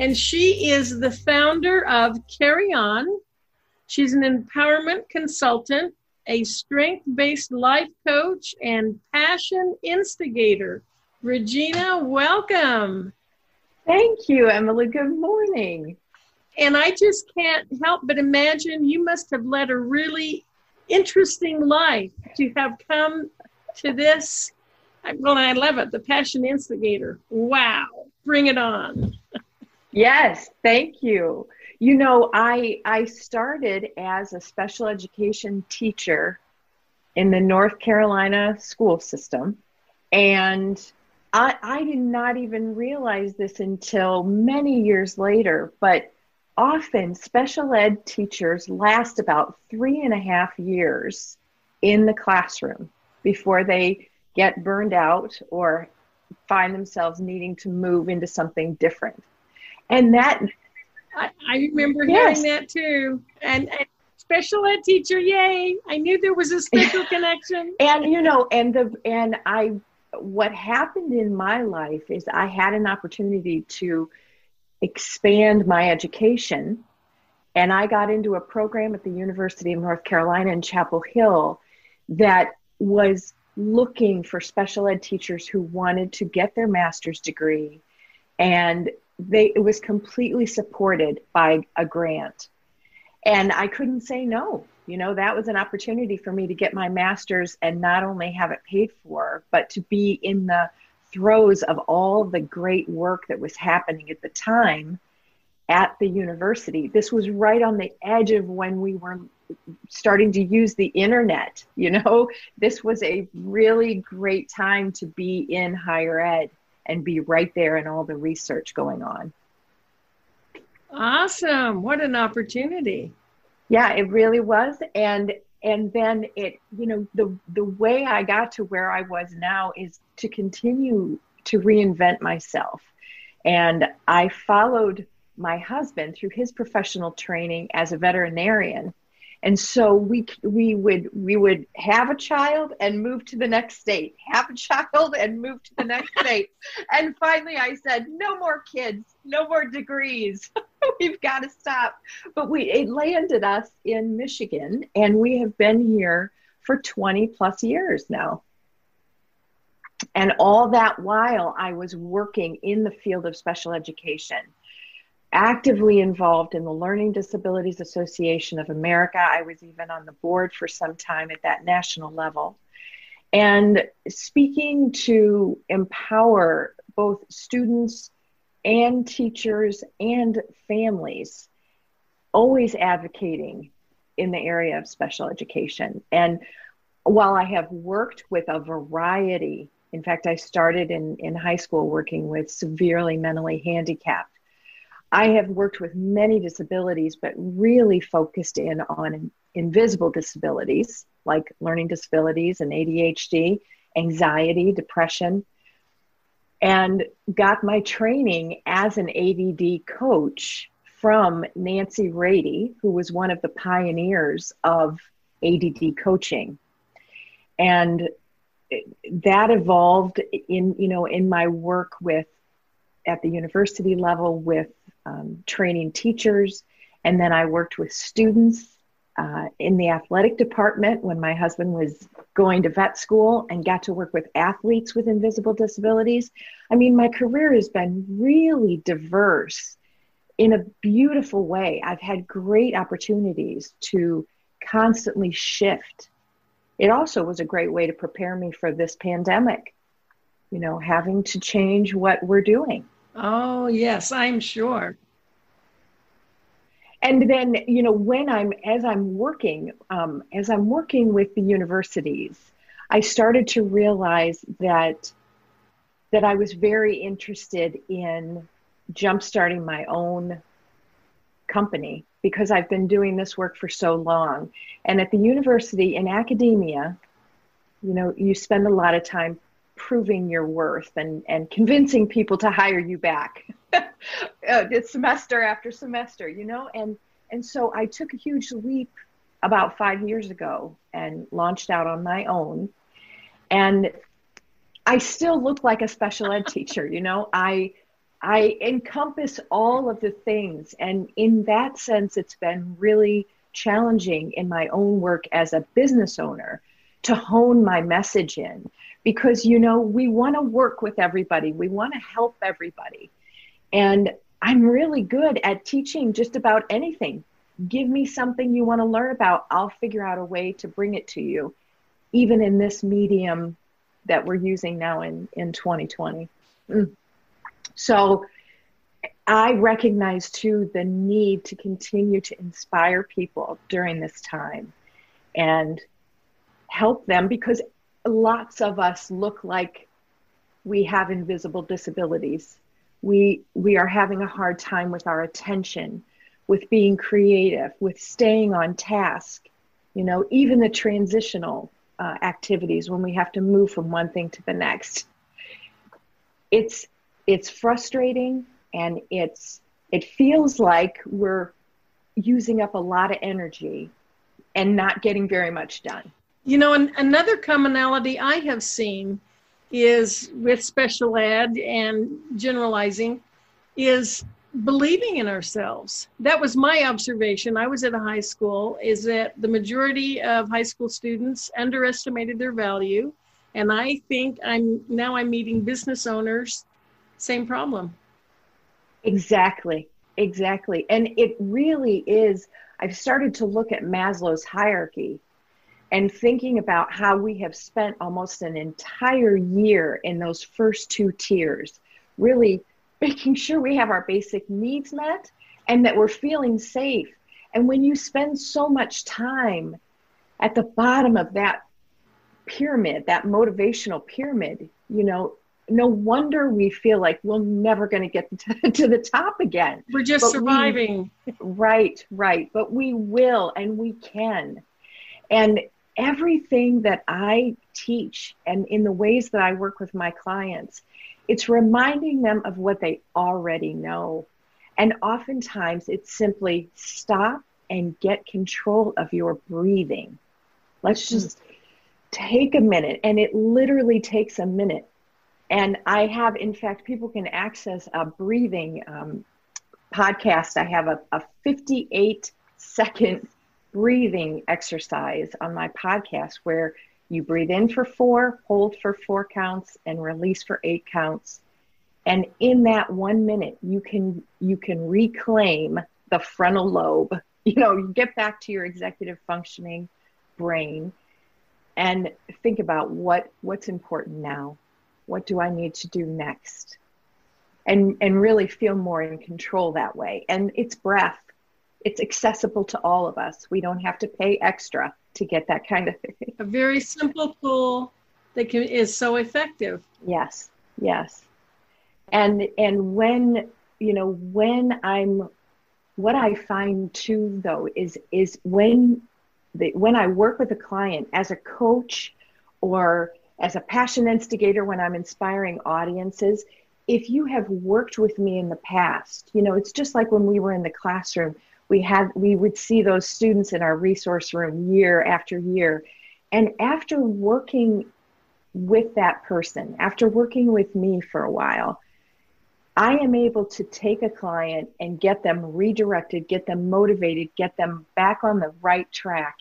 and she is the founder of Carry On. She's an empowerment consultant, a strength based life coach, and passion instigator. Regina, welcome. Thank you, Emily. Good morning. And I just can't help but imagine you must have led a really interesting life to have come to this. Well, I love it, the passion instigator. Wow, bring it on. yes, thank you. You know, I I started as a special education teacher in the North Carolina school system, and I, I did not even realize this until many years later. But often special ed teachers last about three and a half years in the classroom before they get burned out or find themselves needing to move into something different. And that I, I remember yes. hearing that too. And, and special ed teacher, yay! I knew there was a special connection. And you know, and the and I what happened in my life is I had an opportunity to expand my education. And I got into a program at the University of North Carolina in Chapel Hill that was looking for special ed teachers who wanted to get their master's degree. And they, it was completely supported by a grant. And I couldn't say no. You know, that was an opportunity for me to get my master's and not only have it paid for, but to be in the throes of all the great work that was happening at the time at the university. This was right on the edge of when we were starting to use the internet. You know, this was a really great time to be in higher ed and be right there in all the research going on. Awesome. What an opportunity. Yeah, it really was. And and then it you know the the way i got to where i was now is to continue to reinvent myself and i followed my husband through his professional training as a veterinarian and so we we would we would have a child and move to the next state have a child and move to the next state. And finally i said no more kids no more degrees. We've got to stop. But we it landed us in michigan and we have been here for 20 plus years now. And all that while i was working in the field of special education actively involved in the Learning Disabilities Association of America. I was even on the board for some time at that national level. And speaking to empower both students and teachers and families, always advocating in the area of special education. And while I have worked with a variety, in fact, I started in, in high school working with severely mentally handicapped I have worked with many disabilities, but really focused in on invisible disabilities like learning disabilities and ADHD, anxiety, depression, and got my training as an ADD coach from Nancy Ratey, who was one of the pioneers of ADD coaching. And that evolved in, you know, in my work with at the university level with um, training teachers. And then I worked with students uh, in the athletic department when my husband was going to vet school and got to work with athletes with invisible disabilities. I mean, my career has been really diverse in a beautiful way. I've had great opportunities to constantly shift. It also was a great way to prepare me for this pandemic, you know, having to change what we're doing. Oh, yes, I'm sure. And then, you know, when I'm, as I'm working, um, as I'm working with the universities, I started to realize that, that I was very interested in jumpstarting my own company because I've been doing this work for so long. And at the university in academia, you know, you spend a lot of time proving your worth and, and convincing people to hire you back uh, semester after semester, you know? And, and so I took a huge leap about five years ago and launched out on my own. And I still look like a special ed teacher, you know, I, I encompass all of the things. And in that sense, it's been really challenging in my own work as a business owner to hone my message in because, you know, we want to work with everybody, we want to help everybody. And I'm really good at teaching just about anything. Give me something you want to learn about, I'll figure out a way to bring it to you, even in this medium that we're using now in, in 2020. Mm. So I recognize too the need to continue to inspire people during this time and help them because lots of us look like we have invisible disabilities. We we are having a hard time with our attention, with being creative, with staying on task. You know, even the transitional uh, activities when we have to move from one thing to the next. It's it's frustrating and it's it feels like we're using up a lot of energy and not getting very much done. You know, an, another commonality I have seen is with special ed and generalizing is believing in ourselves. That was my observation. I was at a high school is that the majority of high school students underestimated their value and I think I'm now I'm meeting business owners same problem. Exactly. Exactly. And it really is. I've started to look at Maslow's hierarchy and thinking about how we have spent almost an entire year in those first two tiers, really making sure we have our basic needs met and that we're feeling safe. And when you spend so much time at the bottom of that pyramid, that motivational pyramid, you know, no wonder we feel like we're never going to get to the top again. We're just but surviving. We, right, right. But we will and we can. And everything that I teach and in the ways that I work with my clients, it's reminding them of what they already know. And oftentimes it's simply stop and get control of your breathing. Let's just mm. take a minute. And it literally takes a minute and I have, in fact, people can access a breathing um, podcast. I have a, a 58 second breathing exercise on my podcast where you breathe in for four, hold for four counts, and release for eight counts. And in that one minute, you can you can reclaim the frontal lobe. You know, you get back to your executive functioning brain and think about what what's important now what do I need to do next? And, and really feel more in control that way. And it's breath. It's accessible to all of us. We don't have to pay extra to get that kind of thing. A very simple tool that can, is so effective. Yes, yes. And and when you know when I'm what I find too though is is when the, when I work with a client as a coach or as a passion instigator when I'm inspiring audiences, if you have worked with me in the past, you know, it's just like when we were in the classroom, we had we would see those students in our resource room year after year. And after working with that person, after working with me for a while, I am able to take a client and get them redirected, get them motivated, get them back on the right track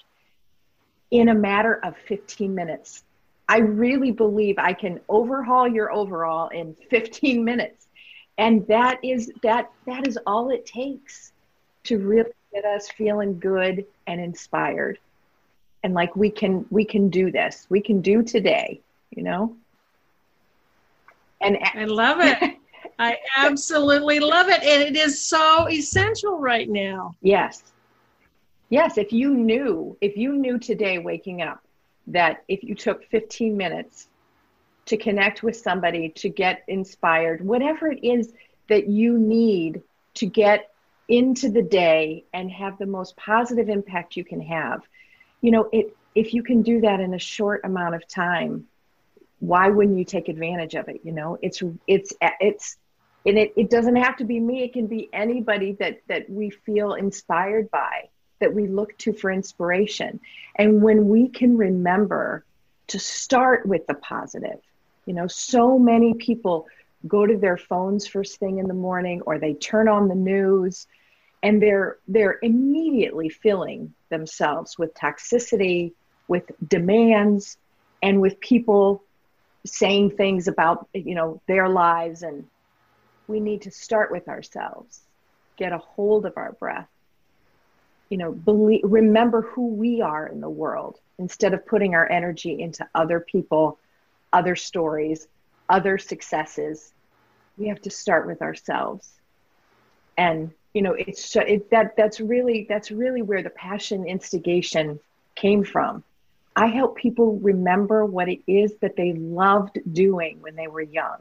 in a matter of 15 minutes. I really believe I can overhaul your overall in 15 minutes. And that is that that is all it takes to really get us feeling good and inspired. And like we can we can do this. We can do today, you know? And I love it. I absolutely love it. And it is so essential right now. Yes. Yes, if you knew, if you knew today waking up that if you took 15 minutes to connect with somebody, to get inspired, whatever it is that you need to get into the day and have the most positive impact you can have. You know, it if you can do that in a short amount of time, why wouldn't you take advantage of it? You know, it's it's it's and it, it doesn't have to be me, it can be anybody that that we feel inspired by, that we look to for inspiration. And when we can remember to start with the positive, you know, so many people go to their phones first thing in the morning or they turn on the news and they're they're immediately filling themselves with toxicity with demands and with people saying things about you know their lives. And we need to start with ourselves get a hold of our breath you know believe remember who we are in the world instead of putting our energy into other people other stories other successes. We have to start with ourselves. And you know it's it, that that's really that's really where the passion instigation came from i help people remember what it is that they loved doing when they were young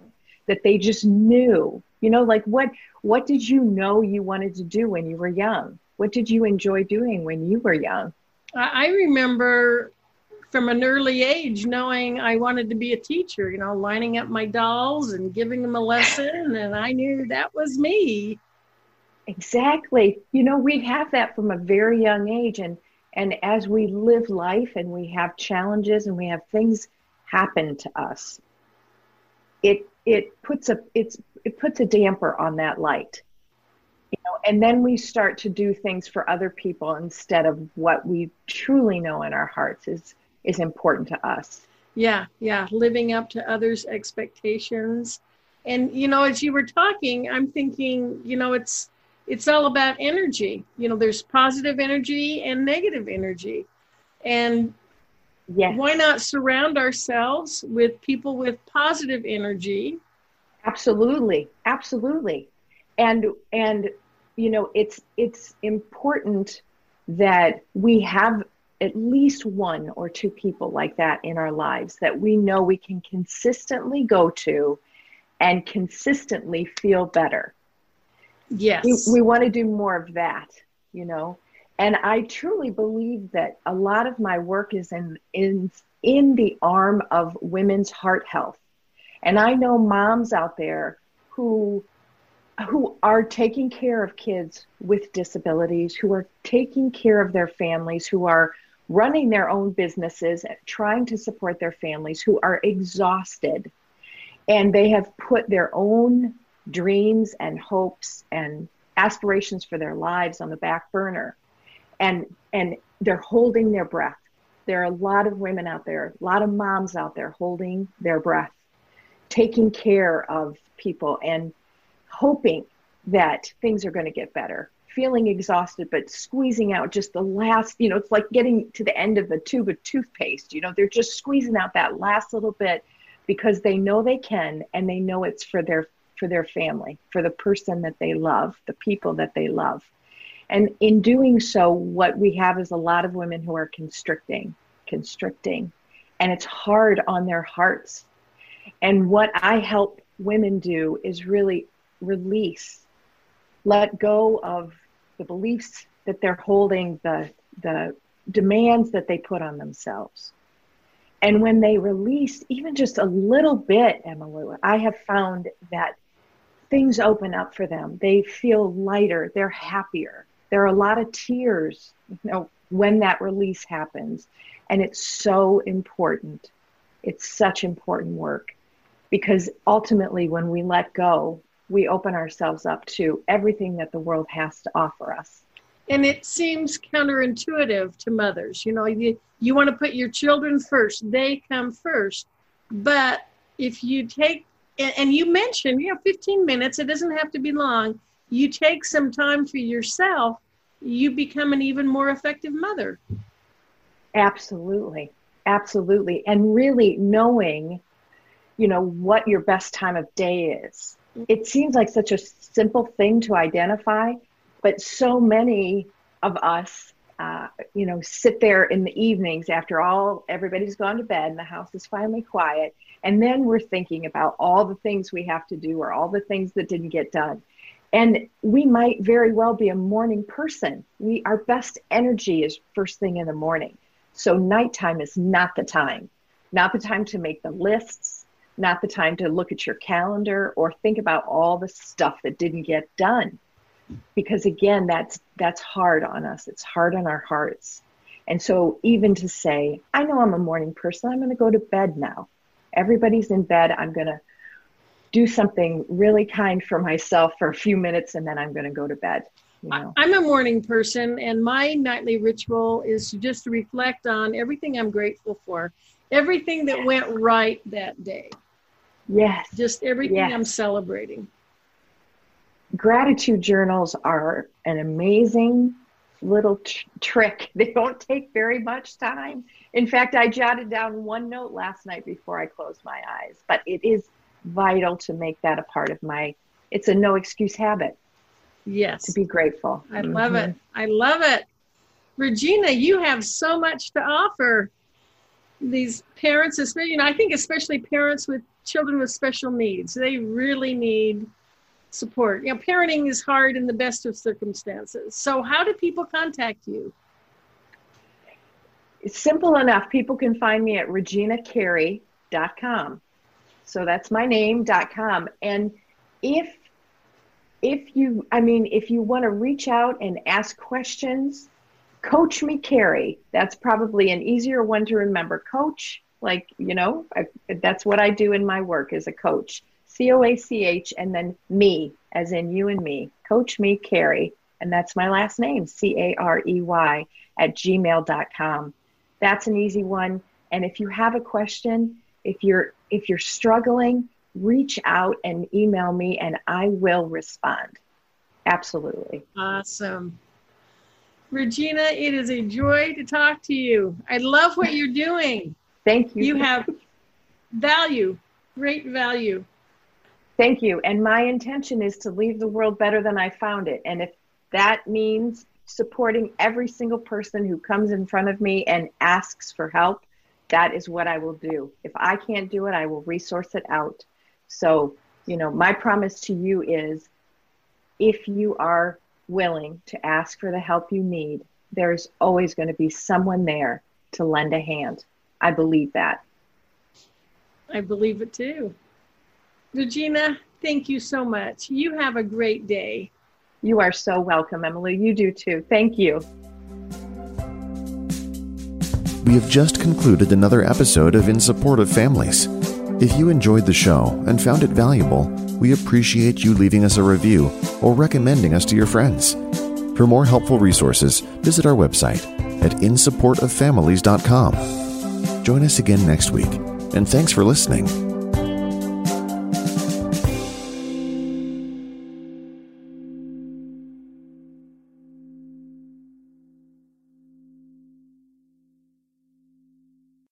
that they just knew you know like what what did you know you wanted to do when you were young what did you enjoy doing when you were young i remember from an early age knowing I wanted to be a teacher, you know, lining up my dolls and giving them a lesson. And I knew that was me. Exactly. You know, we have that from a very young age. And, and as we live life and we have challenges and we have things happen to us, it, it puts a, it's, it puts a damper on that light. You know, and then we start to do things for other people instead of what we truly know in our hearts is is important to us. Yeah, yeah, living up to others' expectations. And you know, as you were talking, I'm thinking, you know, it's it's all about energy. You know, there's positive energy and negative energy. And yes. why not surround ourselves with people with positive energy? Absolutely. Absolutely. And and you know, it's it's important that we have at least one or two people like that in our lives that we know we can consistently go to and consistently feel better. Yes. We, we want to do more of that, you know. And I truly believe that a lot of my work is in in in the arm of women's heart health. And I know moms out there who who are taking care of kids with disabilities, who are taking care of their families, who are running their own businesses, trying to support their families who are exhausted. And they have put their own dreams and hopes and aspirations for their lives on the back burner. And, and they're holding their breath. There are a lot of women out there, a lot of moms out there holding their breath, taking care of people and hoping that things are going to get better feeling exhausted, but squeezing out just the last, you know, it's like getting to the end of the tube of toothpaste. You know, they're just squeezing out that last little bit because they know they can and they know it's for their for their family, for the person that they love, the people that they love. And in doing so, what we have is a lot of women who are constricting, constricting, and it's hard on their hearts. And what I help women do is really release, let go of the beliefs that they're holding, the, the demands that they put on themselves. And when they release even just a little bit, Emily, I have found that things open up for them. They feel lighter, they're happier. There are a lot of tears, you know, when that release happens. And it's so important. It's such important work because ultimately, when we let go, we open ourselves up to everything that the world has to offer us. And it seems counterintuitive to mothers. You know, you, you want to put your children first, they come first. But if you take, and you mentioned, you know, 15 minutes, it doesn't have to be long. You take some time for yourself, you become an even more effective mother. Absolutely. Absolutely. And really knowing, you know, what your best time of day is it seems like such a simple thing to identify, but so many of us, uh, you know, sit there in the evenings after all everybody's gone to bed and the house is finally quiet, and then we're thinking about all the things we have to do or all the things that didn't get done. and we might very well be a morning person. We our best energy is first thing in the morning. So nighttime is not the time. Not the time to make the lists, not the time to look at your calendar or think about all the stuff that didn't get done. Because again, that's that's hard on us. It's hard on our hearts. And so even to say, I know I'm a morning person, I'm going to go to bed now. Everybody's in bed. I'm going to do something really kind for myself for a few minutes and then I'm going to go to bed. You know? I'm a morning person, and my nightly ritual is to just reflect on everything I'm grateful for, everything that went right that day. Yes. Just everything yes. I'm celebrating. Gratitude journals are an amazing little trick. They don't take very much time. In fact, I jotted down one note last night before I closed my eyes, but it is vital to make that a part of my it's a no excuse habit yes to be grateful i mm-hmm. love it i love it regina you have so much to offer these parents especially you know i think especially parents with children with special needs they really need support you know parenting is hard in the best of circumstances so how do people contact you it's simple enough people can find me at reginacarey.com so that's my name.com. And if if you I mean if you want to reach out and ask questions, coach me Carey. That's probably an easier one to remember. Coach, like, you know, I, that's what I do in my work as a coach. C O A C H and then me, as in you and me. Coach me Carey. And that's my last name, C A R E Y, at gmail.com. That's an easy one. And if you have a question, if you're if you're struggling, reach out and email me and I will respond. Absolutely. Awesome. Regina, it is a joy to talk to you. I love what you're doing. Thank you. You have value, great value. Thank you. And my intention is to leave the world better than I found it. And if that means supporting every single person who comes in front of me and asks for help, that is what I will do. If I can't do it, I will resource it out. So, you know, my promise to you is if you are willing to ask for the help you need, there's always going to be someone there to lend a hand. I believe that. I believe it too. Regina, thank you so much. You have a great day. You are so welcome, Emily. You do too. Thank you. We have just concluded another episode of In Support of Families. If you enjoyed the show and found it valuable, we appreciate you leaving us a review or recommending us to your friends. For more helpful resources, visit our website at insupportoffamilies.com. Join us again next week, and thanks for listening.